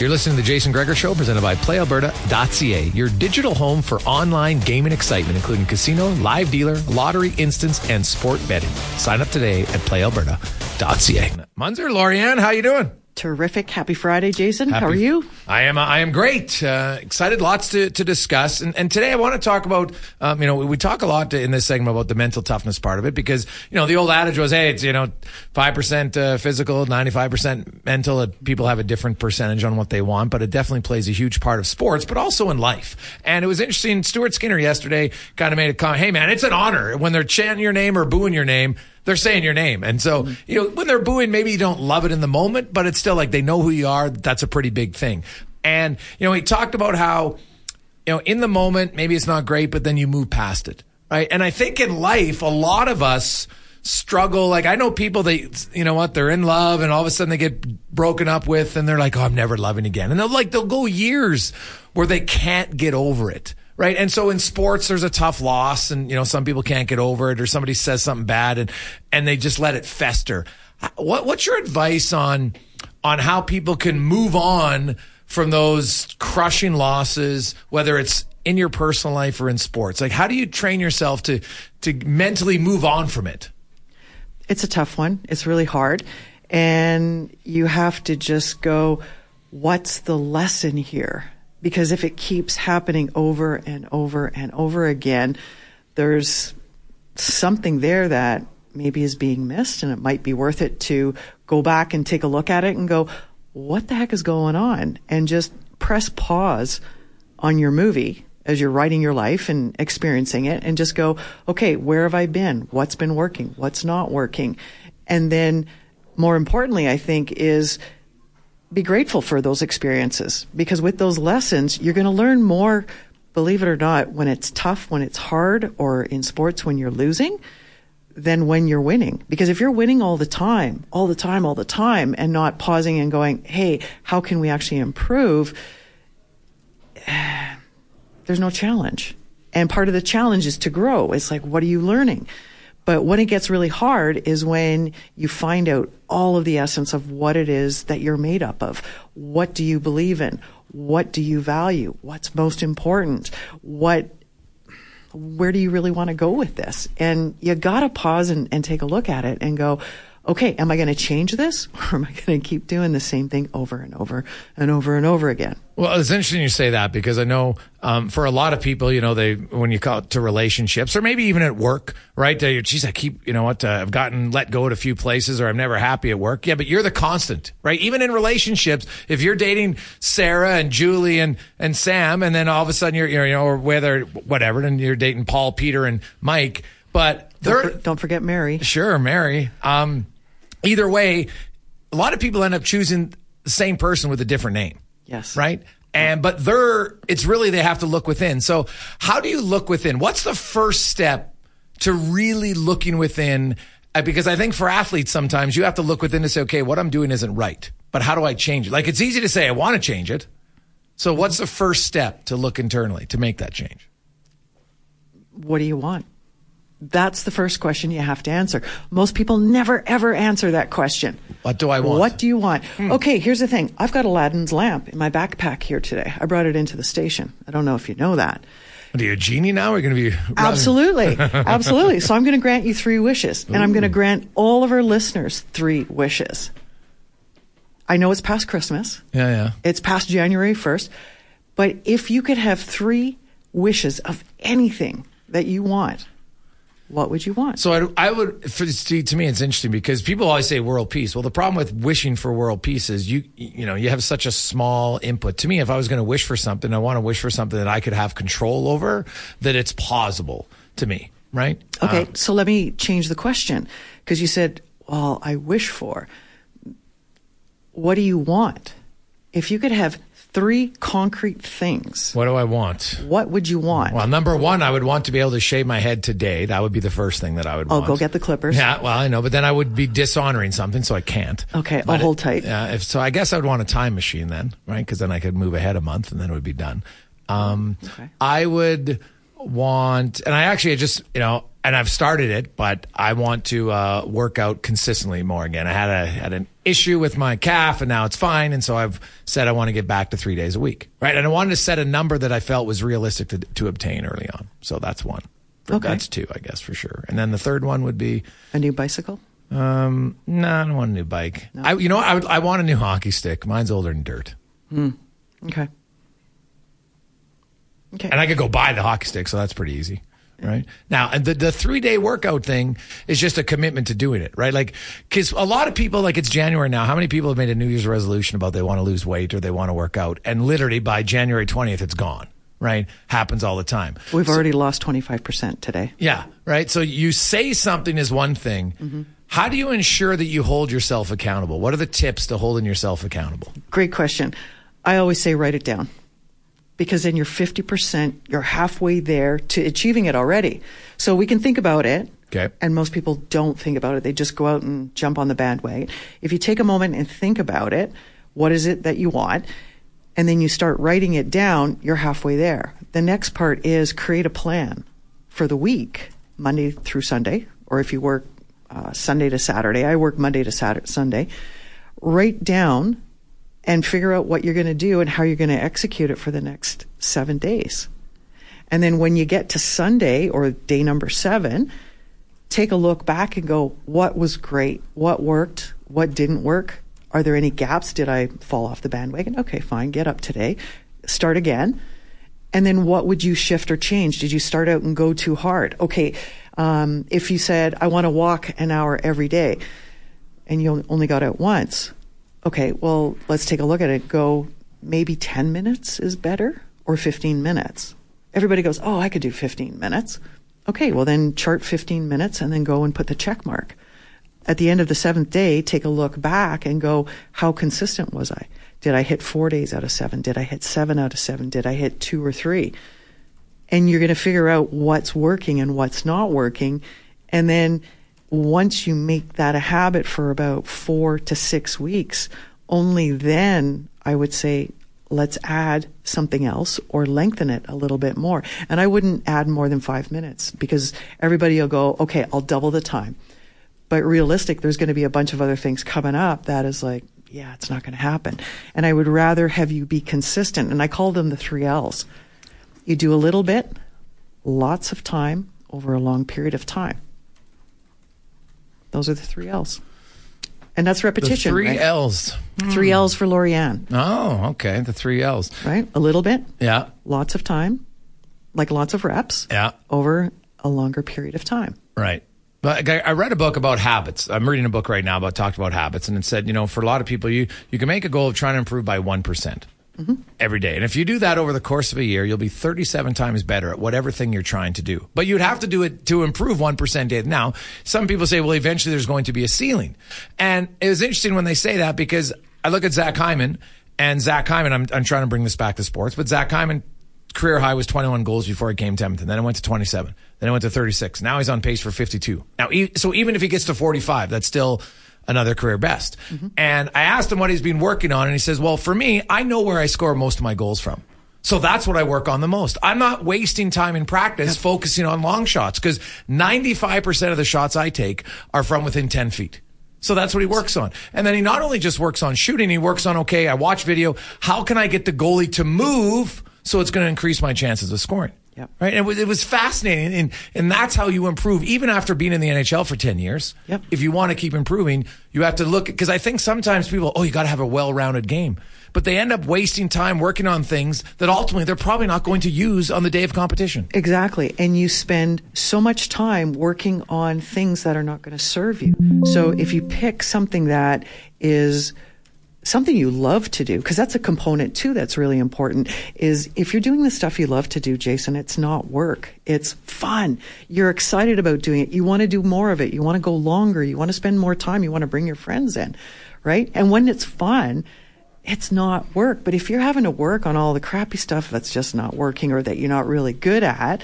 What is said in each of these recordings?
You're listening to the Jason Gregor Show, presented by PlayAlberta.ca, your digital home for online gaming excitement, including casino, live dealer, lottery, instance, and sport betting. Sign up today at PlayAlberta.ca. Muenzer, Lori-Ann, how you doing? Terrific. Happy Friday, Jason. Happy- How are you? I am. uh, I am great. Uh, excited. Lots to, to discuss. And, and today I want to talk about. Um, you know, we, we talk a lot in this segment about the mental toughness part of it because you know the old adage was, hey, it's you know five percent uh, physical, ninety five percent mental. Uh, People have a different percentage on what they want, but it definitely plays a huge part of sports, but also in life. And it was interesting. Stuart Skinner yesterday kind of made a comment. Hey, man, it's an honor when they're chanting your name or booing your name they're saying your name. And so, mm-hmm. you know, when they're booing, maybe you don't love it in the moment, but it's still like they know who you are. That's a pretty big thing. And, you know, he talked about how, you know, in the moment, maybe it's not great, but then you move past it. Right. And I think in life, a lot of us struggle. Like I know people that, you know what, they're in love and all of a sudden they get broken up with and they're like, oh, I'm never loving again. And they'll like, they'll go years where they can't get over it. Right. And so in sports, there's a tough loss and, you know, some people can't get over it or somebody says something bad and, and they just let it fester. What, what's your advice on, on how people can move on from those crushing losses, whether it's in your personal life or in sports? Like, how do you train yourself to, to mentally move on from it? It's a tough one. It's really hard. And you have to just go, what's the lesson here? Because if it keeps happening over and over and over again, there's something there that maybe is being missed and it might be worth it to go back and take a look at it and go, what the heck is going on? And just press pause on your movie as you're writing your life and experiencing it and just go, okay, where have I been? What's been working? What's not working? And then more importantly, I think is be grateful for those experiences because with those lessons, you're going to learn more, believe it or not, when it's tough, when it's hard, or in sports when you're losing than when you're winning. Because if you're winning all the time, all the time, all the time, and not pausing and going, hey, how can we actually improve? There's no challenge. And part of the challenge is to grow. It's like, what are you learning? But when it gets really hard is when you find out all of the essence of what it is that you're made up of. What do you believe in? What do you value? What's most important? What where do you really want to go with this? And you got to pause and, and take a look at it and go, okay, am I going to change this or am I going to keep doing the same thing over and over and over and over again? Well, it's interesting you say that because I know um, for a lot of people, you know, they when you call it to relationships or maybe even at work, right? They, geez, I keep, you know what, uh, I've gotten let go at a few places or I'm never happy at work. Yeah, but you're the constant, right? Even in relationships, if you're dating Sarah and Julie and and Sam, and then all of a sudden you're, you're you know, or whether whatever, and you're dating Paul, Peter, and Mike, but Don't, for- don't forget Mary. Sure, Mary. Um, either way, a lot of people end up choosing the same person with a different name. Yes. Right? And, but they're, it's really, they have to look within. So how do you look within? What's the first step to really looking within? Uh, Because I think for athletes, sometimes you have to look within to say, okay, what I'm doing isn't right, but how do I change it? Like it's easy to say, I want to change it. So what's the first step to look internally to make that change? What do you want? That's the first question you have to answer. Most people never ever answer that question. What do I want? What do you want? Hmm. Okay, here's the thing. I've got Aladdin's lamp in my backpack here today. I brought it into the station. I don't know if you know that. Are you a genie now? We're going to be Absolutely. Absolutely. So I'm going to grant you three wishes and I'm going to grant all of our listeners three wishes. I know it's past Christmas. Yeah, yeah. It's past January 1st. But if you could have three wishes of anything that you want, what would you want? So I, I would, for, to, to me, it's interesting because people always say world peace. Well, the problem with wishing for world peace is you, you know, you have such a small input. To me, if I was going to wish for something, I want to wish for something that I could have control over, that it's plausible to me, right? Okay, Uh, so let me change the question because you said, well, I wish for. what do you want? If you could have three concrete things, What do I want? what would you want? Well, number one, I would want to be able to shave my head today. That would be the first thing that I would I'll want. go get the clippers. Yeah, well, I know, but then I would be dishonoring something, so I can't. Okay, I'll But hold tight. Yeah, if so, I guess I would want a time machine then, right? Because then I could move ahead a month, and then it would be done. Um, Okay. I would want, and I actually just, you know, and I've started it, but I want to uh, work out consistently more again. I had a had an issue with my calf, and now it's fine, and so I've said I want to get back to three days a week, right? And I wanted to set a number that I felt was realistic to to obtain early on. So that's one. Okay. That's two, I guess, for sure. And then the third one would be A new bicycle? um, no, I don't want a new bike. I, you know. I would, I want a new hockey stick. Mine's older than dirt, Okay. Okay. and I could go buy the hockey stick, so that's pretty easy, right? Now, and the the three day workout thing is just a commitment to doing it, right? Like, because a lot of people, like, it's January now. How many people have made a New Year's resolution about they want to lose weight or they want to work out, and literally by January twentieth, it's gone, right? Happens all the time. We've already lost 25% today. Yeah, right. So you say something is one thing. Mm-hmm. How do you ensure that you hold yourself accountable? What are the tips to holding yourself accountable? Great question. I always say write it down because then you're 50%, you're halfway there to achieving it already. So we can think about it. Okay. And most people don't think about it. They just go out and jump on the bandwagon. If you take a moment and think about it, what is it that you want? And then you start writing it down, you're halfway there. The next part is create a plan for the week, Monday through Sunday, or if you work uh, Sunday to Saturday, I work Monday to Saturday, Sunday. Write down and figure out what you're going to do and how you're going to execute it for the next seven days. And then when you get to Sunday or day number seven, take a look back and go, what was great? What worked? What didn't work? Are there any gaps? Did I fall off the bandwagon? Okay, fine. Get up today. Start again. And then what would you shift or change? Did you start out and go too hard? Okay. Um, if you said, I want to walk an hour every day and you only got out once, okay, well, let's take a look at it. Go maybe 10 minutes is better or 15 minutes. Everybody goes, oh, I could do 15 minutes. Okay, well, then chart 15 minutes and then go and put the check mark. At the end of the seventh day, take a look back and go, how consistent was I? Did I hit four days out of seven? Did I hit seven out of seven? Did I hit two or three? And you're going to figure out what's working and what's not working. And then once you make that a habit for about four to six weeks, only then I would say, let's add something else or lengthen it a little bit more. And I wouldn't add more than five minutes because everybody will go, okay, I'll double the time. But realistic, there's going to be a bunch of other things coming up that is like, yeah, it's not going to happen. And I would rather have you be consistent. And I call them the three L's. You do a little bit, lots of time over a long period of time. Those are the three L's. And that's repetition. The repetition. three right? L's. Three hmm. L's for Lori-Ann, Oh, okay. The three L's. right? A little bit, Yeah. lots of time, like lots of reps Yeah. over a longer period of time. Right. But I I read a book about habits. I'm reading a book right now about talked about habits, and it said, you know, for a lot of people, you you can make a goal of trying to improve by one Mm-hmm. every day, and if you do that over the course of a year, you'll be 37 times better at whatever thing you're trying to do. But you'd have to do it to improve one percent day. Now, some people say, well, eventually there's going to be a ceiling, and it was interesting when they say that because I look at Zach Hyman, and Zach Hyman, I'm I'm trying to bring this back to sports, but Zach Hyman career high was 21 goals before he came 10th, and then it went to 27. Then it went to 36. Now he's on pace for 52. Now, so even if he gets to 45, that's still another career best. And I asked him what he's been working on, and he says, "Well, for me, I know where I score most of my goals from." So that's what I work on the most. I'm not wasting time in practice focusing on long shots because 95% of the shots I take are from within 10 feet. So that's what he works on. And then he not only just works on shooting, he works on, okay, I watch video. How can I get the goalie to move so it's going to increase my chances of scoring? Yep. Right. And it was, fascinating. And, and that's how you improve, even after being in the NHL for 10 years. Yep. If you want to keep improving, you have to look, because I think sometimes people, oh, you got to have a well rounded game. But they end up wasting time working on things that ultimately they're probably not going to use on the day of competition. Exactly. And you spend so much time working on things that are not going to serve you. So if you pick something that is something you love to do, because that's a component too that's really important, is if you're doing the stuff you love to do, Jason, it's not work. It's fun. You're excited about doing it. You want to do more of it. You want to go longer. You want to spend more time. You want to bring your friends in, right? And when it's fun, it's not work. But if you're having to work on all the crappy stuff that's just not working or that you're not really good at,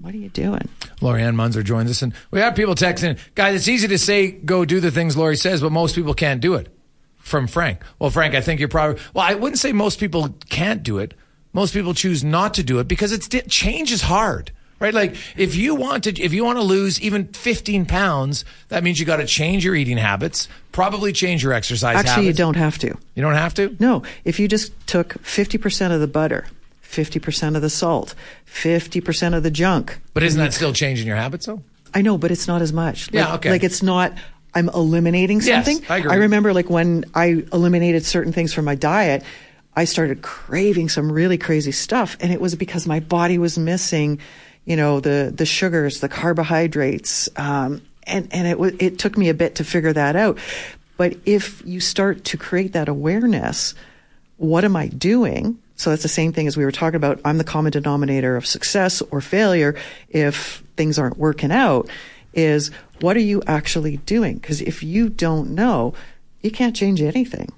what are you doing? Lori-Ann Muenzer joins us, and we have people texting, guys, it's easy to say go do the things Lori says, but most people can't do it. From Frank. Well, Frank, I think you're probably, well, I wouldn't say most people can't do it. Most people choose not to do it because it's, change is hard. Right? Like if you want to, if you want to lose even 15 pounds, that means you got to change your eating habits, probably change your exercise Actually, habits. you don't have to. You don't have to? No. If you just took 50% of the butter, 50% of the salt, 50% of the junk. But isn't that still changing your habits though? I know, but it's not as much. Like, Yeah, okay. Like it's not, I'm eliminating something. Yes. I agree. I remember like when I eliminated certain things from my diet, I started craving some really crazy stuff. And it was because my body was missing, you know, the, the sugars, the carbohydrates. Um, and, and it, wa- it took me a bit to figure that out. But if you start to create that awareness, what am I doing? So that's the same thing as we were talking about. I'm the common denominator of success or failure if things aren't working out is what are you actually doing? Because if you don't know, you can't change anything.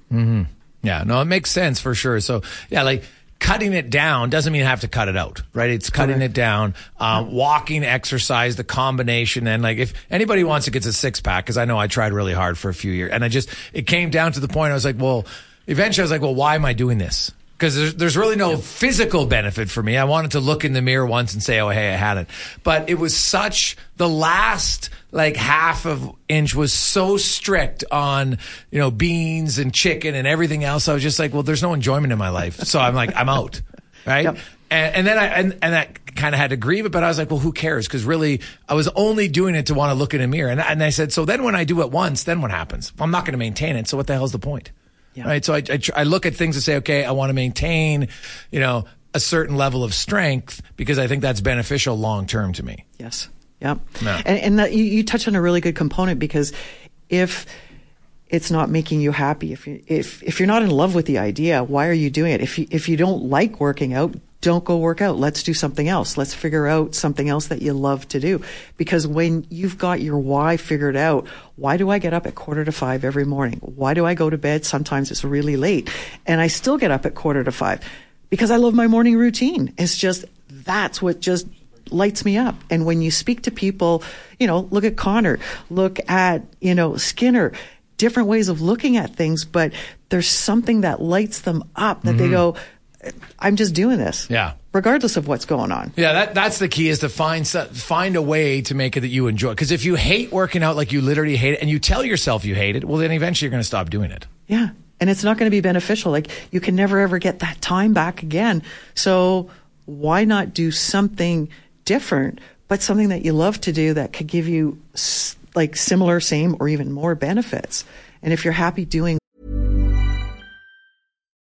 Yeah, no, it makes sense for sure. So, yeah, like cutting it down doesn't mean you have to cut it out, right? It's cutting it down, um, walking, exercise, the combination. And like, if anybody wants to get a six pack, cause I know I tried really hard for a few years and I just, it came down to the point I was like, well, eventually I was like, well, why am I doing this? Because there's, there's really no physical benefit for me. I wanted to look in the mirror once and say, oh, hey, I had it. But it was such, the last like half of inch was so strict on, you know, beans and chicken and everything else. I was just like, well, there's no enjoyment in my life. So I'm like, I'm out. Right. Yep. And, and then I, and, and that kind of had to grieve it, but I was like, well, who cares? Cause really I was only doing it to want to look in a mirror. And, and I said, so then when I do it once, then what happens? Well, I'm not going to maintain it. So what the hell's the point? Yeah. Right. So I, I, tr- I look at things and say, okay, I want to maintain, you know, a certain level of strength because I think that's beneficial long term to me. Yes. Yep. Yeah. And, and that, you, you touch on a really good component because if it's not making you happy, if you, if, if you're not in love with the idea, why are you doing it? If you, if you don't like working out, don't go work out. Let's do something else. Let's figure out something else that you love to do. Because when you've got your why figured out, why do I get up at quarter to five every morning? Why do I go to bed? Sometimes it's really late and I still get up at quarter to five because I love my morning routine. It's just, that's what just lights me up. And when you speak to people, you know, look at Connor, look at, you know, Skinner, different ways of looking at things, but there's something that lights them up that they mm-hmm. go, I'm just doing this. Yeah. Regardless of what's going on. Yeah, that that's the key is to find find a way to make it that you enjoy. Because if you hate working out, like you literally hate it, and you tell yourself you hate it, well, then eventually you're going to stop doing it. Yeah. And it's not going to be beneficial. Like you can never ever get that time back again. So why not do something different, but something that you love to do that could give you like similar, same, or even more benefits? And if you're happy doing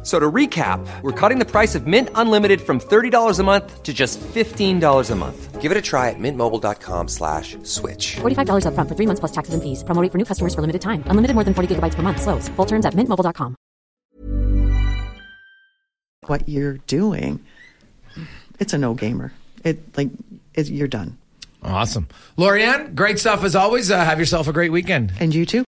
F- So to recap, we're cutting the price of Mint Unlimited from $30 a month to just $15 a month. Give it a try at mintmobile.com slash switch. $45 upfront for three months plus taxes and fees. Promo rate for new customers for limited time. Unlimited more than 40 gigabytes per month. Slows. Full terms at mintmobile.com. what you're doing, it's a no gamer. It like it, you're done. Awesome, Lori-Ann, great stuff as always. Uh, have yourself a great weekend. And you too.